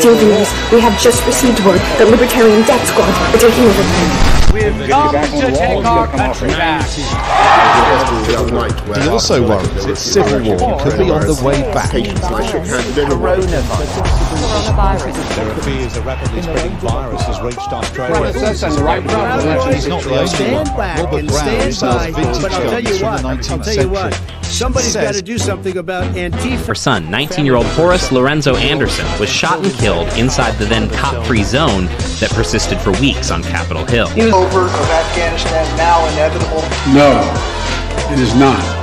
Dear viewers, we have just received word that Libertarian Death Squad are taking over. We've come to take our country back. He also worries its civil war could be on the way back. There fears a rapidly spreading virus has reached Australia. He's not the only Stand one. back Robert and Brown sells vintage But I'll tell guns from the 19th tell you what. century. Somebody's got to do something about Antifa. Her son, 19 year old Horace Lorenzo Anderson, was shot and killed inside the then cop free zone that persisted for weeks on Capitol Hill. Over of Afghanistan now inevitable? No, it is not.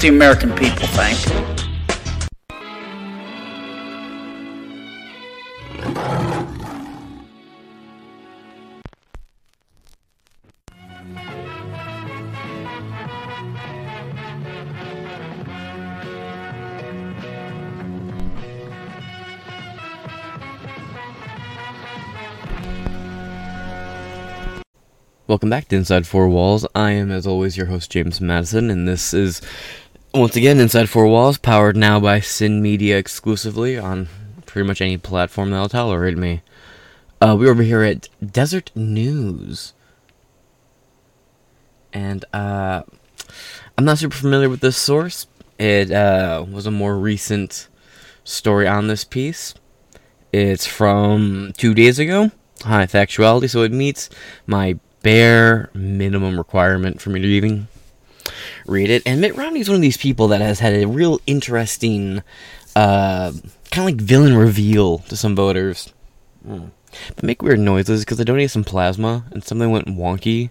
the American people think. Welcome back to Inside Four Walls. I am, as always, your host, James Madison, and this is, once again, Inside Four Walls, powered now by Sin Media exclusively on pretty much any platform that'll tolerate me. Uh, we're over here at Deseret News. And, uh, I'm not super familiar with this source. It, uh, was a more recent story on this piece. It's from two days ago. High factuality, so it meets my bare minimum requirement for me to even read it. And Mitt Romney is one of these people that has had a real interesting, uh, kind of like villain reveal to some voters. Mm. But make weird noises because I donated some plasma and something went wonky,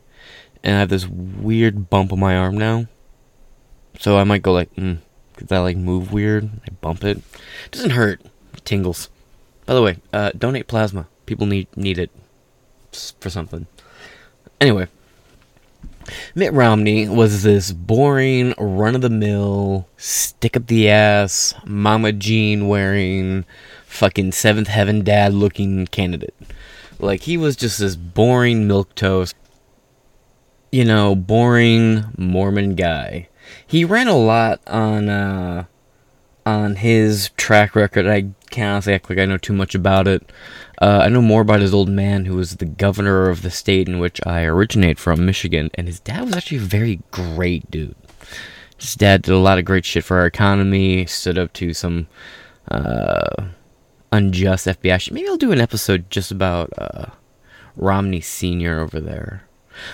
and I have this weird bump on my arm now. So I might go like, mm, did that like move weird? I bump it. it doesn't hurt. It tingles. By the way, uh, donate plasma. People need need it for something. Anyway, Mitt Romney was this boring, run of the mill, stick up the ass, Mama Jean wearing, fucking Seventh Heaven dad looking candidate. Like, he was just this boring milk toast, you know, boring Mormon guy. He ran a lot on, uh, on his track record. I can't honestly act like I know too much about it. Uh, I know more about his old man, who was the governor of the state in which I originate from, Michigan, and his dad was actually a very great dude. His dad did a lot of great shit for our economy, stood up to some uh, unjust FBI shit. Maybe I'll do an episode just about uh, Romney Sr. over there.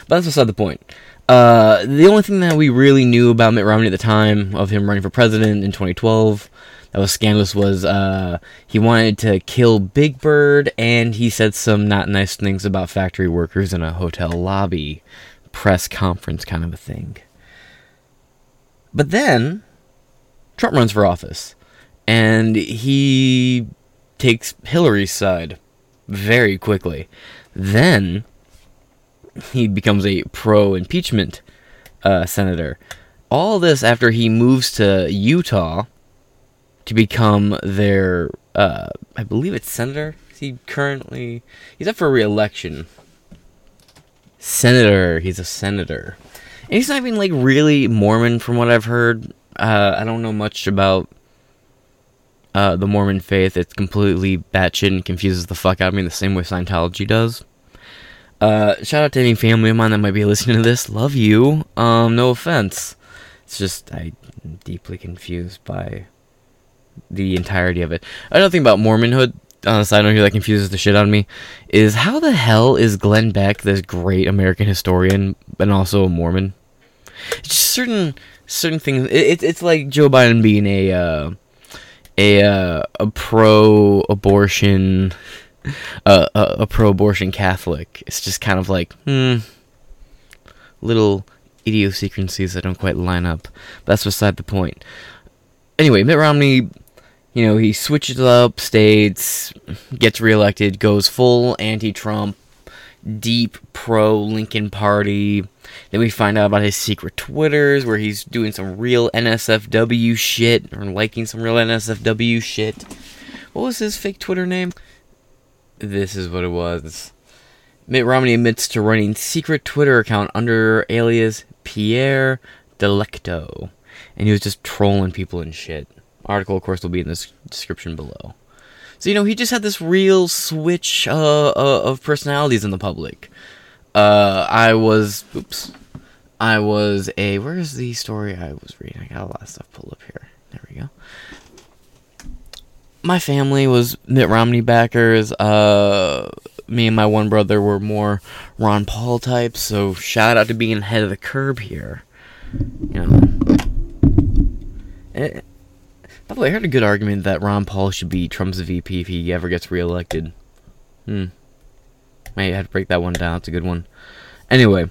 But that's beside the point. Uh, the only thing that we really knew about Mitt Romney at the time of him running for president in 2012 that was scandalous was uh, he wanted to kill Big Bird and he said some not nice things about factory workers in a hotel lobby press conference kind of a thing. But then Trump runs for office and he takes Hillary's side very quickly. Then he becomes a pro impeachment uh, senator. All this after he moves to Utah to become their, uh, I believe it's senator. Is he currently? He's up for re-election. senator. He's a senator. And he's not even like really Mormon from what I've heard. Uh, I don't know much about uh, the Mormon faith. It's completely batshit and confuses the fuck out of me the same way Scientology does. Uh, shout out to any family of mine that might be listening to this. Love you. Um, no offense. It's just I'm deeply confused by the entirety of it. Another thing about Mormonhood, on a side note here that confuses the shit out of me, is how the hell is Glenn Beck, this great American historian, and also a Mormon? It's just certain certain things. It, it, it's like Joe Biden being a uh, a uh, a pro a, a pro abortion Catholic. It's just kind of like, hmm, little idiosyncrasies that don't quite line up. That's beside the point. Anyway, Mitt Romney you know, he switches up states, gets reelected, goes full anti-Trump, deep pro-Lincoln Party. Then we find out about his secret Twitters, where he's doing some real NSFW shit, or liking some real NSFW shit. What was his fake Twitter name? This is what it was. Mitt Romney admits to running secret Twitter account under alias Pierre Delecto. And he was just trolling people and shit. Article, of course, will be in the description below. So you know, he just had this real switch uh, uh, of personalities in the public. Uh, I was, oops, I was a. Where is the story I was reading? I got a lot of stuff pulled up here. There we go. My family was Mitt Romney backers. Uh, me and my one brother were more Ron Paul types. So shout out to being ahead of the curb here. You know. It, by the way, I heard a good argument that Ron Paul should be Trump's VP if he ever gets reelected. Hmm. May have to break that one down. It's a good one. Anyway,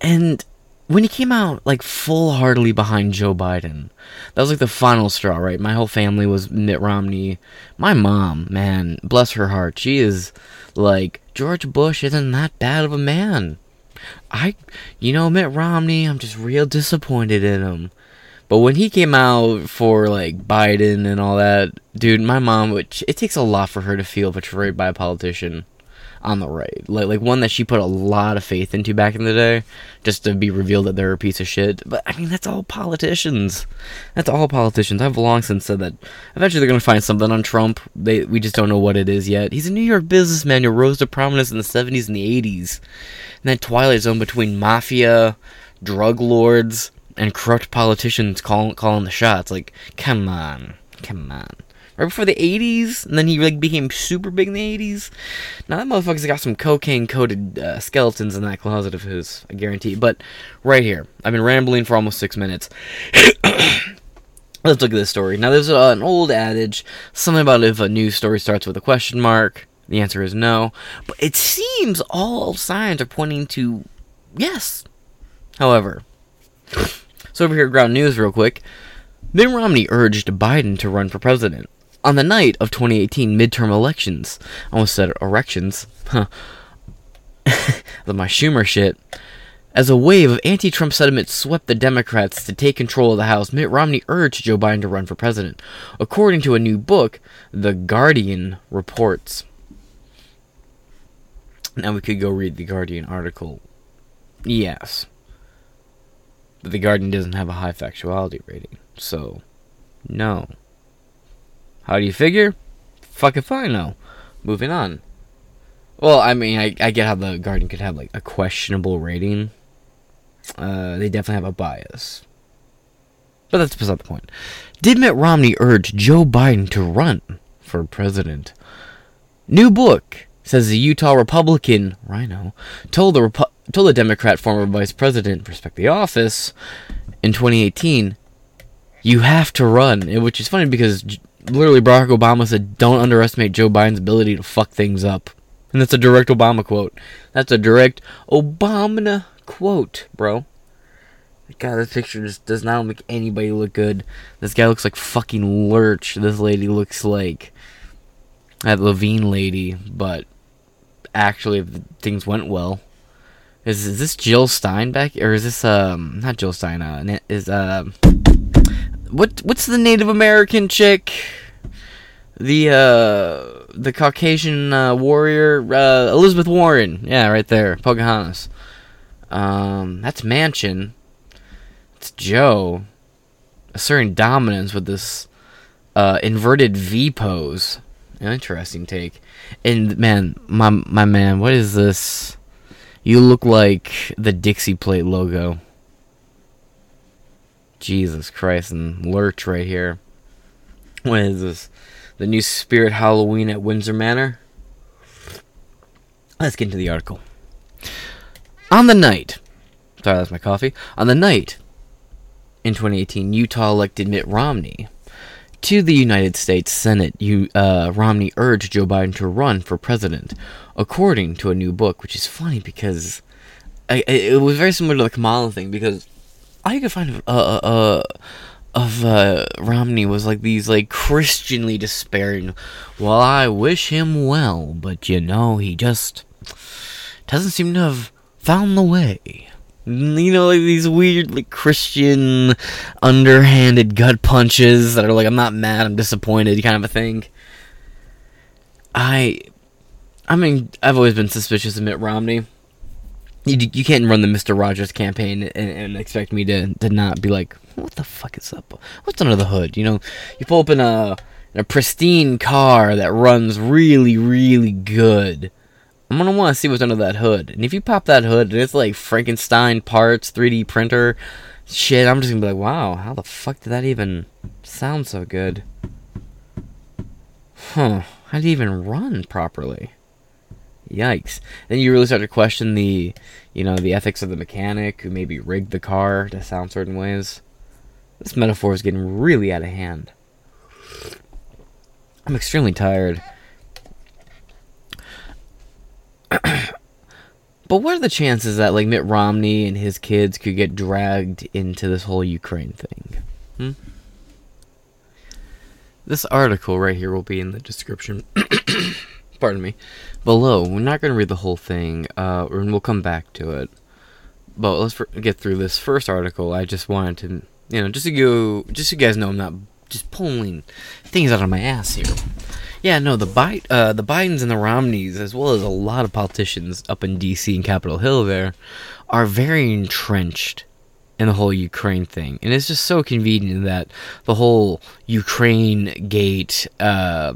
and when he came out like full heartedly behind Joe Biden, that was like the final straw, right? My whole family was Mitt Romney. My mom, man, bless her heart, she is like George Bush isn't that bad of a man. I, you know, Mitt Romney, I'm just real disappointed in him. But when he came out for like Biden and all that, dude, my mom, which it takes a lot for her to feel betrayed by a politician on the right, like like one that she put a lot of faith into back in the day, just to be revealed that they're a piece of shit. But I mean, that's all politicians. That's all politicians. I've long since said that. Eventually, they're gonna find something on Trump. They we just don't know what it is yet. He's a New York businessman who rose to prominence in the '70s and the '80s, and that twilight zone between mafia, drug lords and corrupt politicians calling calling the shots. Like, come on, come on. Right before the '80s, and then he like became super big in the '80s. Now that motherfucker's got some cocaine-coated uh, skeletons in that closet of his, I guarantee. But right here, I've been rambling for almost six minutes. Let's look at this story. Now, there's uh, an old adage, something about if a news story starts with a question mark. The answer is no. But it seems all signs are pointing to yes. However, so over here, at ground news, real quick. Mitt Romney urged Biden to run for president on the night of 2018 midterm elections. I almost said erections. Huh. My Schumer shit. As a wave of anti Trump sentiment swept the Democrats to take control of the House, Mitt Romney urged Joe Biden to run for president. According to a new book, The Guardian reports. Now we could go read the Guardian article. Yes. But The Guardian doesn't have a high factuality rating. So, no. How do you figure? Fuck if I know. Moving on. Well, I mean, I, I get how The Guardian could have, like, a questionable rating. Uh, they definitely have a bias. But that's beside the point. Did Mitt Romney urge Joe Biden to run for president? New book says the Utah Republican, Rhino, told the Repu- told the Democrat former vice president, respect the office, in 2018, you have to run. Which is funny because literally Barack Obama said, don't underestimate Joe Biden's ability to fuck things up. And that's a direct Obama quote. That's a direct Obama quote, bro. God, this picture just does not make anybody look good. This guy looks like fucking Lurch. This lady looks like that Levine lady, but actually, if things went well, is is this Jill Stein back, or is this um not Jill Stein? Uh, is uh what what's the Native American chick? The uh the Caucasian uh, warrior uh, Elizabeth Warren, yeah, right there, Pocahontas. Um, that's Manchin. It's Joe asserting dominance with this uh, inverted V pose. Interesting take. And man, my my man, what is this? You look like the Dixie Plate logo. Jesus Christ, and Lurch right here. What is this? The new Spirit Halloween at Windsor Manor? Let's get into the article. On the night, sorry, that's my coffee. On the night in 2018, Utah elected Mitt Romney to the United States Senate. You, uh, Romney urged Joe Biden to run for president, according to a new book, which is funny because I, it was very similar to the Kamala thing because you could find of, uh, uh, of uh, Romney was like these like Christianly despairing. Well, I wish him well, but you know he just doesn't seem to have found the way. You know, like these weird, like Christian, underhanded gut punches that are like, I'm not mad, I'm disappointed, kind of a thing. I, I mean, I've always been suspicious of Mitt Romney. You, you can't run the Mr. Rogers campaign and, and expect me to, to not be like, what the fuck is up? What's under the hood? You know, you pull up in a, in a pristine car that runs really, really good I'm gonna want to see what's under that hood. And if you pop that hood and it's like Frankenstein parts, 3D printer shit, I'm just gonna be like, wow, how the fuck did that even sound so good? Huh? How did it even run properly? Yikes! Then you really start to question the, you know, the ethics of the mechanic who maybe rigged the car to sound certain ways. This metaphor is getting really out of hand. I'm extremely tired. but what are the chances that like Mitt Romney and his kids could get dragged into this whole Ukraine thing? Hmm? This article right here will be in the description. Pardon me. Below, we're not going to read the whole thing, uh, and we'll come back to it. But let's get through this first article. I just wanted to, you know, just to go, just so you guys know, I'm not just pulling things out of my ass here. Yeah, no, the Bi- uh, the Bidens and the Romneys, as well as a lot of politicians up in D.C. and Capitol Hill, there, are very entrenched in the whole Ukraine thing, and it's just so convenient that the whole Ukraine gate, uh,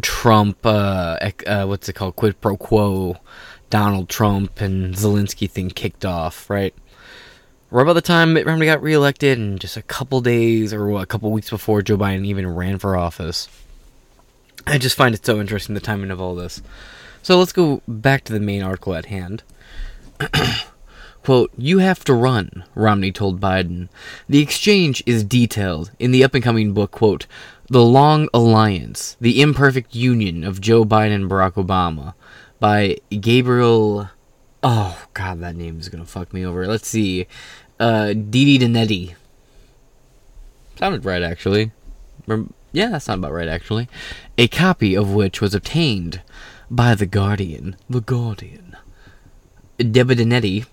Trump, uh, uh, what's it called, quid pro quo, Donald Trump and Zelensky thing kicked off, right? Right by the time Mitt Romney got reelected, and just a couple days or what, a couple weeks before Joe Biden even ran for office. I just find it so interesting the timing of all this. So let's go back to the main article at hand. Quote, You have to run, Romney told Biden. The exchange is detailed in the up and coming book, quote, The Long Alliance, The Imperfect Union of Joe Biden and Barack Obama by Gabriel. Oh, God, that name is going to fuck me over. Let's see. Uh, Didi Denetti. Sounded right, actually. Yeah, that's not about right, actually. A copy of which was obtained by The Guardian. The Guardian. Debenedetti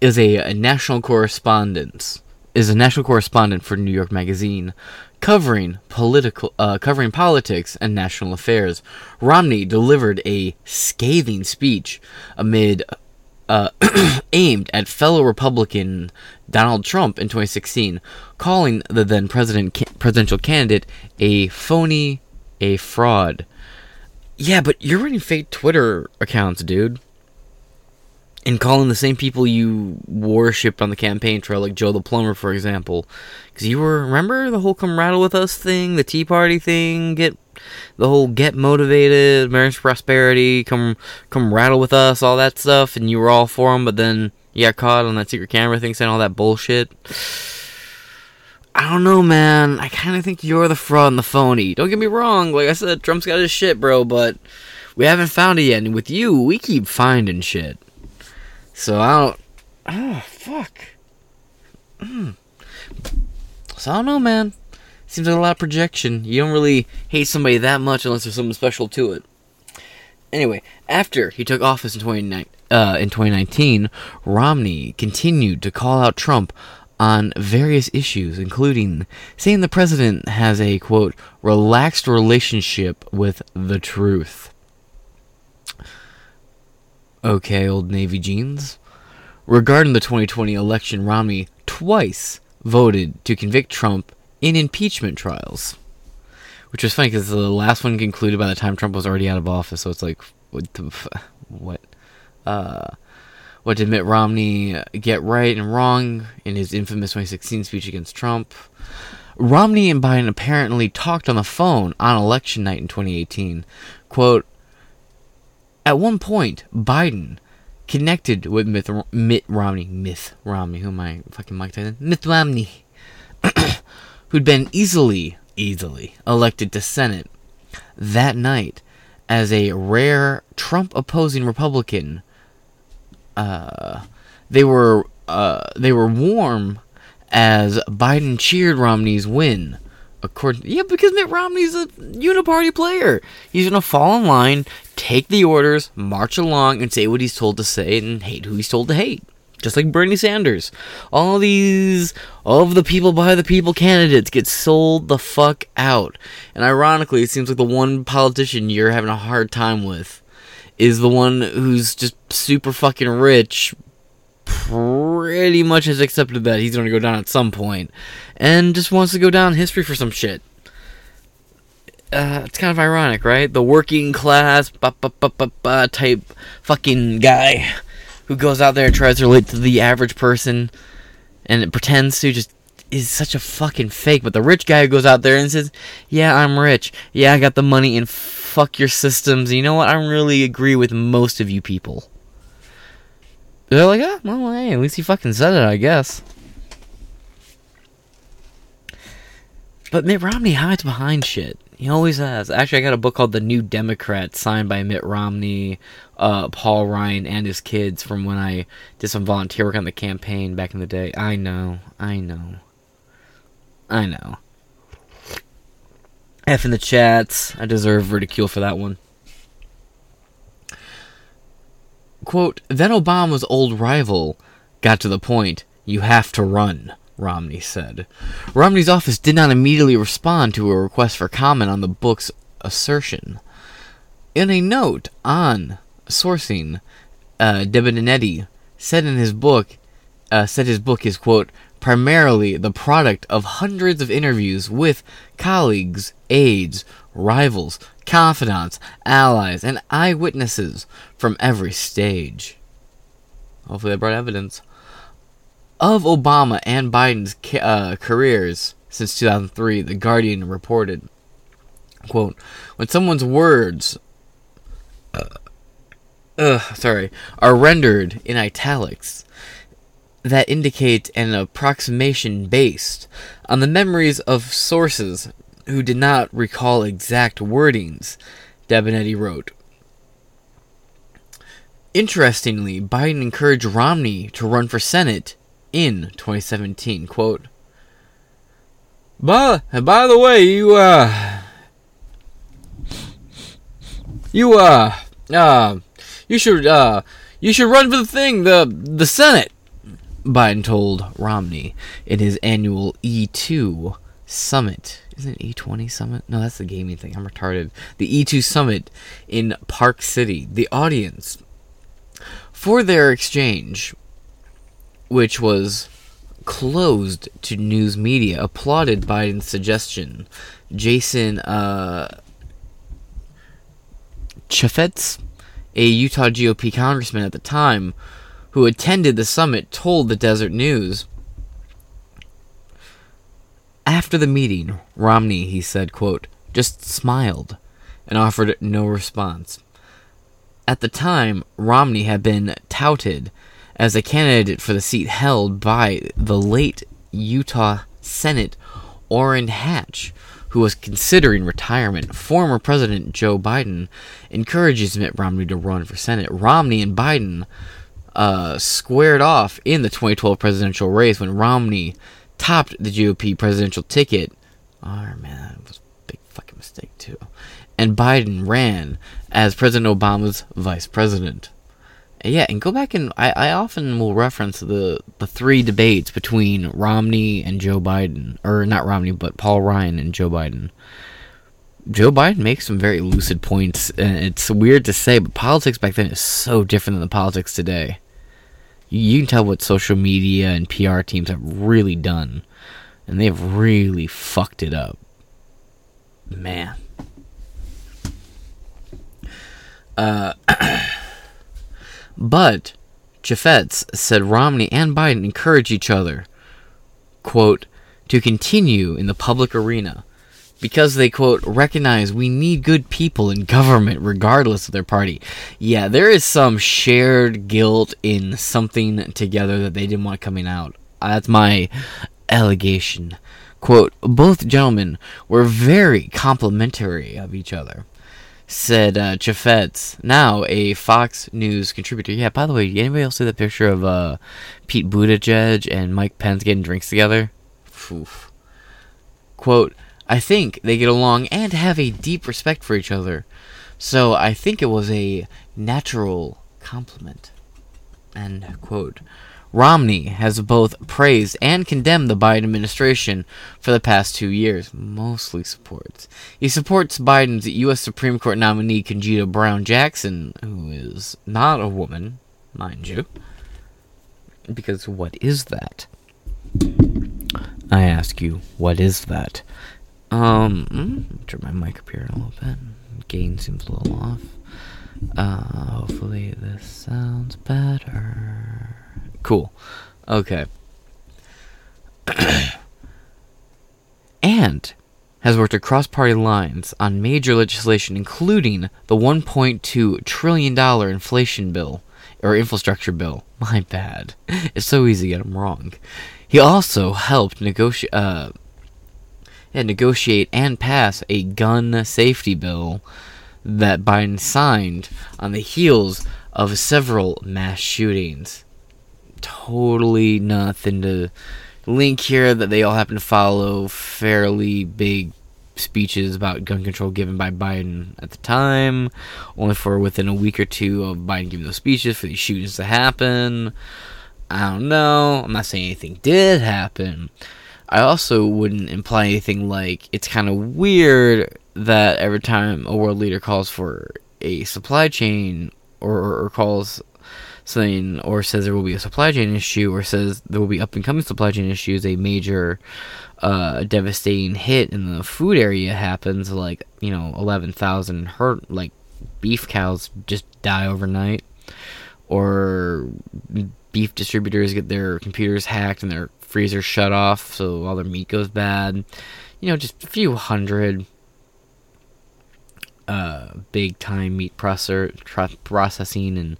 is a, a national correspondent is a national correspondent for New York Magazine, covering political, uh, covering politics and national affairs. Romney delivered a scathing speech amid uh, aimed at fellow Republican Donald Trump in 2016, calling the then president presidential candidate a phony, a fraud. Yeah, but you're running fake Twitter accounts, dude. And calling the same people you worshipped on the campaign trail, like Joe the Plumber, for example. Because you were, remember the whole come rattle with us thing, the Tea Party thing, get the whole get motivated, marriage prosperity, come come rattle with us, all that stuff, and you were all for them, but then you got caught on that secret camera thing saying all that bullshit. I don't know, man. I kind of think you're the fraud and the phony. Don't get me wrong. Like I said, Trump's got his shit, bro, but we haven't found it yet. And with you, we keep finding shit. So I don't. Oh, fuck. Mm. So I don't know, man. Seems like a lot of projection. You don't really hate somebody that much unless there's something special to it. Anyway, after he took office in 2019, uh, in 2019, Romney continued to call out Trump on various issues, including saying the president has a, quote, relaxed relationship with the truth. Okay, old Navy jeans. regarding the 2020 election, Romney twice voted to convict Trump in impeachment trials. Which was funny because the last one concluded by the time Trump was already out of office. So it's like, what? The, what? Uh, what did Mitt Romney get right and wrong in his infamous 2016 speech against Trump? Romney and Biden apparently talked on the phone on election night in 2018. Quote, at one point, Biden connected with Mitt, Mitt Romney, Mitt Romney, who am I fucking Mike Tyson? Mitt Romney, who'd been easily, easily elected to Senate that night as a rare Trump opposing Republican. Uh, they were uh, they were warm as Biden cheered Romney's win. According, yeah, because Mitt Romney's a uniparty player. He's gonna fall in line, take the orders, march along, and say what he's told to say, and hate who he's told to hate. Just like Bernie Sanders. All these of the people by the people candidates get sold the fuck out. And ironically, it seems like the one politician you're having a hard time with is the one who's just super fucking rich, pretty much has accepted that he's going to go down at some point and just wants to go down in history for some shit. Uh, it's kind of ironic, right? The working class type fucking guy who goes out there and tries to relate to the average person and it pretends to just is such a fucking fake. But the rich guy who goes out there and says, Yeah, I'm rich. Yeah, I got the money and fuck your systems. You know what? I really agree with most of you people. They're like, ah, well, hey, at least he fucking said it, I guess. But Mitt Romney hides behind shit. He always has. Actually, I got a book called The New Democrat, signed by Mitt Romney, uh, Paul Ryan, and his kids from when I did some volunteer work on the campaign back in the day. I know. I know. I know. F in the chats. I deserve ridicule for that one. Quote, then Obama's old rival got to the point, you have to run, Romney said. Romney's office did not immediately respond to a request for comment on the book's assertion. In a note on sourcing, uh, said in his book, uh, said his book is, quote, primarily the product of hundreds of interviews with colleagues, aides, rivals, confidants, allies, and eyewitnesses from every stage. Hopefully, they brought evidence of Obama and Biden's uh, careers since 2003. The Guardian reported, "quote When someone's words, uh, uh, sorry, are rendered in italics." That indicate an approximation based on the memories of sources who did not recall exact wordings, Debenedetti wrote. Interestingly, Biden encouraged Romney to run for Senate in 2017. Quote, by, by the way, you, uh, you, uh, uh, you should, uh, you should run for the thing, the, the Senate, Biden told Romney in his annual E2 summit isn't it E20 Summit? No, that's the gaming thing. I'm retarded. The E2 Summit in Park City. The audience for their exchange, which was closed to news media, applauded Biden's suggestion. Jason uh, Chaffetz, a Utah GOP congressman at the time, who attended the summit, told the Deseret News after the meeting, Romney, he said, quote, just smiled and offered no response. At the time, Romney had been touted as a candidate for the seat held by the late Utah Senate Orrin Hatch, who was considering retirement. Former President Joe Biden encourages Mitt Romney to run for Senate. Romney and Biden uh, squared off in the 2012 presidential race when Romney topped the GOP presidential ticket. Oh man, that was a big fucking mistake too. And Biden ran as President Obama's vice president. Yeah, and go back and I, I often will reference the the three debates between Romney and Joe Biden, or not Romney, but Paul Ryan and Joe Biden. Joe Biden makes some very lucid points, and it's weird to say, but politics back then is so different than the politics today. You can tell what social media and PR teams have really done, and they've really fucked it up. Man. Uh, but Chaffetz said Romney and Biden encourage each other, quote, to continue in the public arena because they quote recognize we need good people in government regardless of their party. Yeah, there is some shared guilt in something together that they didn't want coming out. Uh, that's my allegation. Quote, both gentlemen were very complimentary of each other said uh, now a Fox News contributor. Yeah, by the way, anybody else see that picture of uh, Pete Buttigieg and Mike Pence getting drinks together? Oof. Quote, I think they get along and have a deep respect for each other. So I think it was a natural compliment. End quote. Romney has both praised and condemned the Biden administration for the past two years, mostly supports. He supports Biden's U.S. Supreme Court nominee, Ketanji Brown Jackson, who is not a woman, mind you. Because what is that? I ask you, what is that? Um, mm, turn my mic up here a little bit. Gain seems a little off. Uh, hopefully this sounds better. Cool. Okay. and has worked across party lines on major legislation, including the $1.2 trillion inflation bill or infrastructure bill. My bad. It's so easy to get them wrong. He also helped negotiate, uh, negotiate and pass a gun safety bill that Biden signed on the heels of several mass shootings totally nothing to link here that they all happen to follow fairly big speeches about gun control given by Biden at the time, only for within a week or two of Biden giving those speeches for these shootings to happen. I don't know. I'm not saying anything did happen. I also wouldn't imply anything like it's kind of weird that every time a world leader calls for a supply chain or, or calls something or says there will be a supply chain issue or says there will be up and coming supply chain issues, a major uh, devastating hit in the food area happens, like, you know, 11,000 hurt, like, beef cows just die overnight, or beef distributors get their computers hacked and their freezers shut off, so all their meat goes bad. You know, just a few hundred uh, big time meat processor, processing and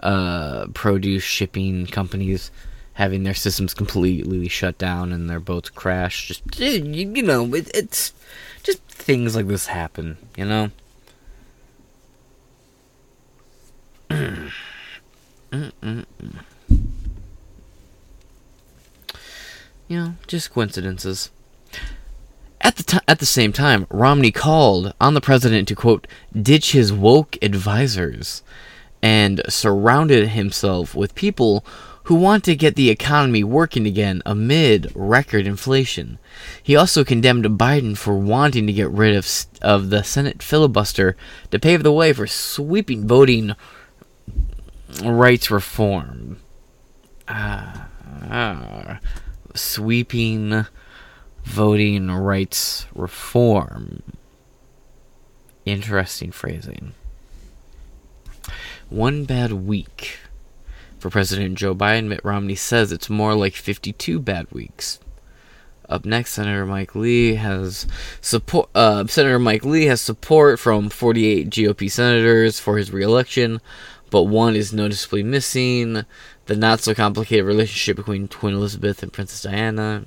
uh, produce shipping companies having their systems completely shut down and their boats crash. Just you, know, it, it's just things like this happen. You know. You know, just coincidences. At the t- at the same time, Romney called on the president to quote ditch his woke advisors and surrounded himself with people who want to get the economy working again amid record inflation. He also condemned Biden for wanting to get rid of, of the Senate filibuster to pave the way for sweeping voting rights reform. Ah, ah, sweeping voting rights reform. Interesting phrasing. One bad week for President Joe Biden. Mitt Romney says it's more like 52 bad weeks. Up next, Senator Mike Lee has support. Uh, Senator Mike Lee has support from 48 GOP senators for his reelection, but one is noticeably missing: the not so complicated relationship between Queen Elizabeth and Princess Diana.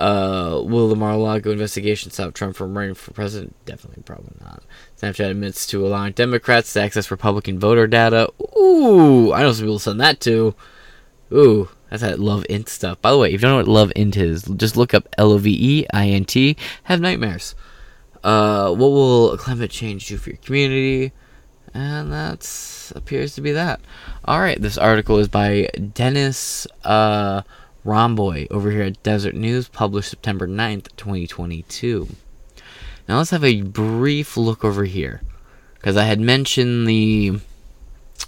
Uh, will the Mar-a-Lago investigation stop Trump from running for president? Definitely, probably not. Snapchat admits to allowing Democrats to access Republican voter data. Ooh, I know some people send that to. Ooh, that's that Love Int stuff. By the way, if you don't know what Love Int is, just look up L O V E I N T. Have nightmares. Uh, what will climate change do for your community? And that appears to be that. All right, this article is by Dennis. Uh Romboy over here at Deseret News, published September 9th, 2022. Now let's have a brief look over here. Because I had mentioned the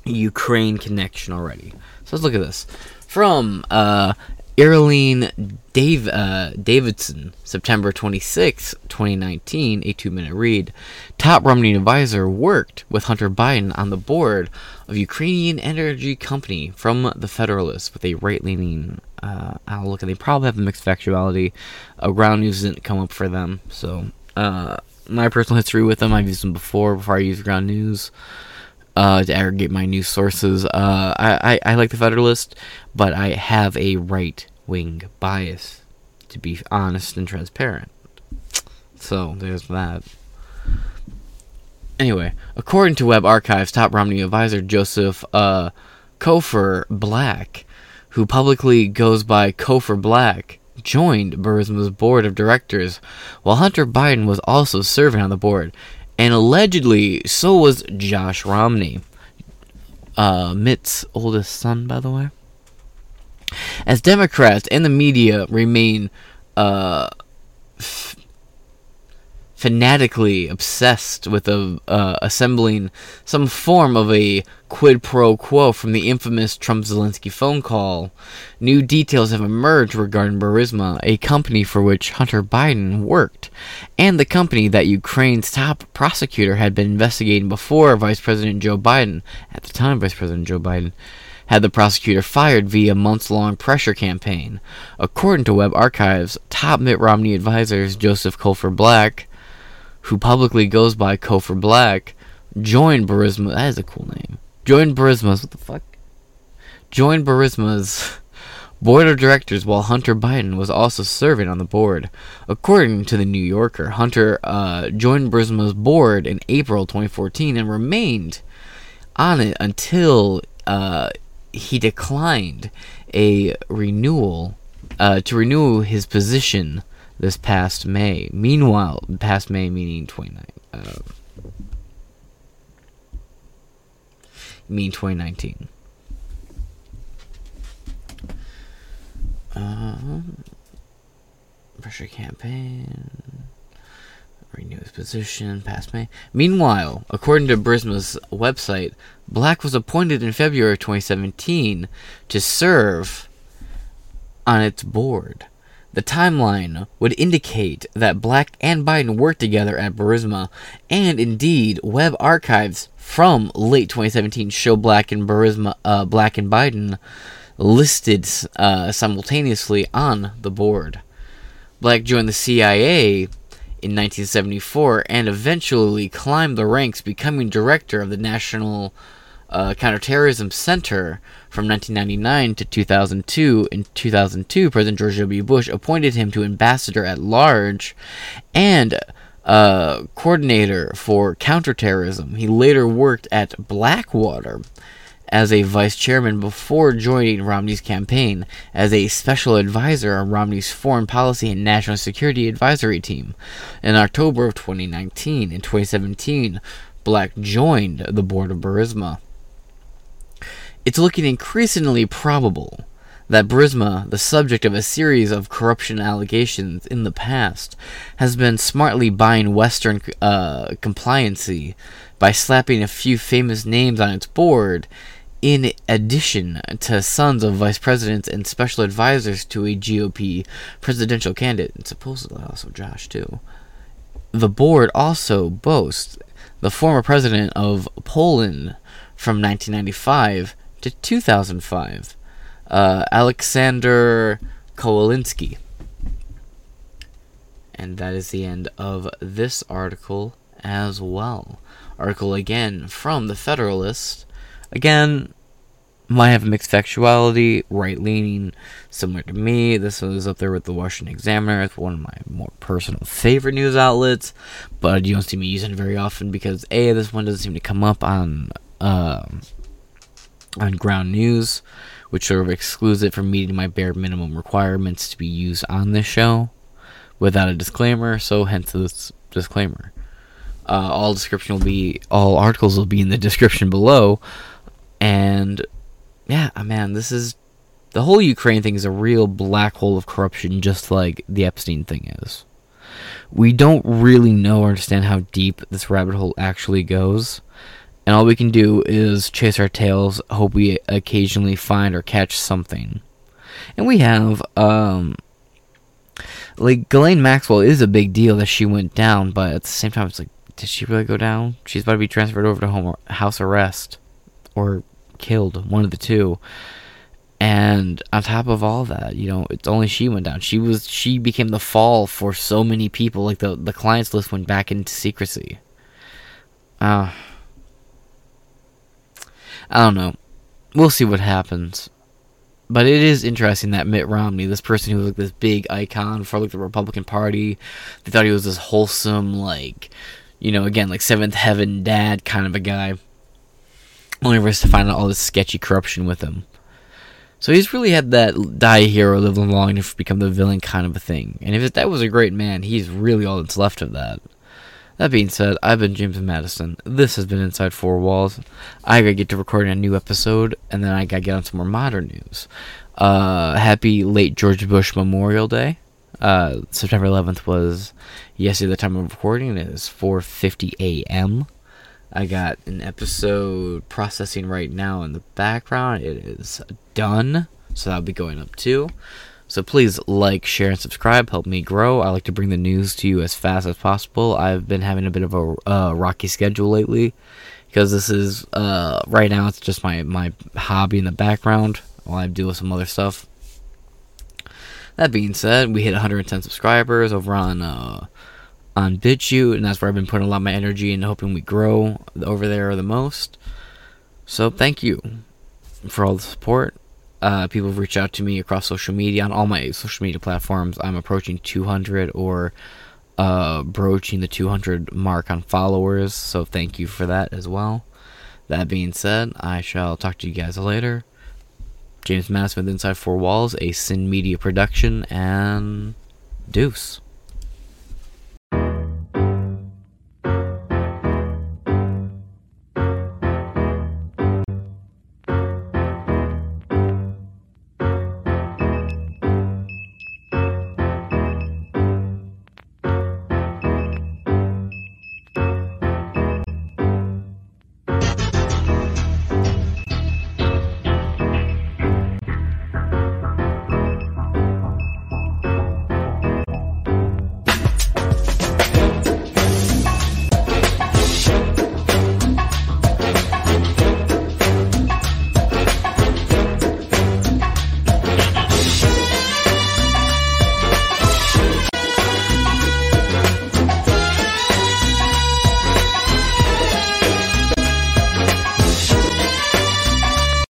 Ukraine connection already. So let's look at this from uh, Earlene Dave, uh, Davidson, September 26, 2019, a two minute read. Top Romney advisor worked with Hunter Biden on the board of Ukrainian energy company from the Federalists with a right leaning uh, outlook, and they probably have a mixed factuality. Uh, ground news didn't come up for them, so uh, my personal history with them, I've used them before before I used ground news uh, to aggregate my news sources. Uh, I, I, I like the Federalist, but I have a right wing bias, to be honest and transparent. So there's that. Anyway, according to Web Archives, top Romney advisor Joseph uh, Cofer Black, who publicly goes by Cofer Black, joined Burisma's board of directors, while Hunter Biden was also serving on the board and allegedly so was Josh Romney, uh, Mitt's oldest son, by the way. As Democrats and the media remain uh, f- fanatically obsessed with a, uh, assembling some form of a quid pro quo from the infamous Trump Zelensky phone call, new details have emerged regarding Burisma, a company for which Hunter Biden worked, and the company that Ukraine's top prosecutor had been investigating before Vice President Joe Biden, at the time Vice President Joe Biden, had the prosecutor fired via months long pressure campaign. According to Web Archives, top Mitt Romney advisors Joseph Cofer Black, who publicly goes by Cofer Black, joined Burisma. That is a cool name. Joined Burisma's. What the fuck? Joined Burisma's board of directors while Hunter Biden was also serving on the board. According to the New Yorker, Hunter uh, joined Burisma's board in April 2014 and remained on it until uh, he declined a renewal uh, to renew his position this past May. Meanwhile, past May meaning 29. Uh, mean 2019. Um, pressure campaign. Renew his position past May. Meanwhile, according to Burisma's website, Black was appointed in February 2017 to serve on its board. The timeline would indicate that Black and Biden worked together at Burisma, and indeed, web archives from late 2017 show Black and Burisma, uh, Black and Biden listed uh, simultaneously on the board. Black joined the CIA in 1974 and eventually climbed the ranks, becoming director of the National uh, Counterterrorism Center from 1999 to 2002. In 2002, President George W. Bush appointed him to ambassador at large and uh, coordinator for counterterrorism. He later worked at Blackwater as a vice chairman before joining Romney's campaign as a special advisor on Romney's foreign policy and national security advisory team. In October of 2019 and 2017, Black joined the board of Burisma. It's looking increasingly probable that Burisma, the subject of a series of corruption allegations in the past, has been smartly buying Western uh, compliancy by slapping a few famous names on its board, in addition to sons of vice presidents and special advisors to a GOP presidential candidate, and supposedly also Josh, too. The board also boasts the former president of Poland from 1995 to 2005, uh, Alexander Kowalinski. And that is the end of this article as well. Article again from the Federalist. Again, might have mixed factuality, right leaning, similar to me. This was up there with the Washington Examiner. It's one of my more personal favorite news outlets, but you don't see me using it very often because A, this one doesn't seem to come up on uh, on ground news, which sort of excludes it from meeting my bare minimum requirements to be used on this show without a disclaimer, so hence this disclaimer. Uh, all description will be, all articles will be in the description below, and yeah, uh, man, this is the whole Ukraine thing is a real black hole of corruption, just like the Epstein thing is. We don't really know or understand how deep this rabbit hole actually goes, and all we can do is chase our tails, hope we occasionally find or catch something. And we have, um, like Ghislaine Maxwell is a big deal that she went down, but at the same time, it's like, did she really go down? She's about to be transferred over to home house arrest or killed, one of the two. And on top of all that, you know, it's only she went down. She was she became the fall for so many people. Like the the clients list went back into secrecy. Uh I don't know. We'll see what happens. But it is interesting that Mitt Romney, this person who was like this big icon for like the Republican Party, they thought he was this wholesome, like, you know, again, like seventh heaven dad kind of a guy. Only for us to find out all this sketchy corruption with him. So he's really had that die hero, live long enough to become the villain kind of a thing. And if that was a great man, he's really all that's left of that. That being said, I've been James Madison. This has been Inside Four Walls. I gotta get to recording a new episode, and then I gotta get on some more modern news. Uh, happy late George Bush Memorial Day. Uh, September 11th was yesterday. The time of recording it is 4:50 a.m. I got an episode processing right now in the background. It is done, so that'll be going up too. So please like, share, and subscribe. Help me grow. I like to bring the news to you as fast as possible. I've been having a bit of a uh, rocky schedule lately because this is uh, right now. It's just my my hobby in the background while I deal with some other stuff. That being said, we hit 110 subscribers over on uh, on BitChute, and that's where I've been putting a lot of my energy and hoping we grow over there the most. So thank you for all the support. Uh, people have reached out to me across social media on all my social media platforms. I'm approaching 200 or uh, broaching the 200 mark on followers, so thank you for that as well. That being said, I shall talk to you guys later. James Madison with Inside Four Walls, a Sin Media production, and deuce.